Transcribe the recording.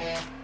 Yeah.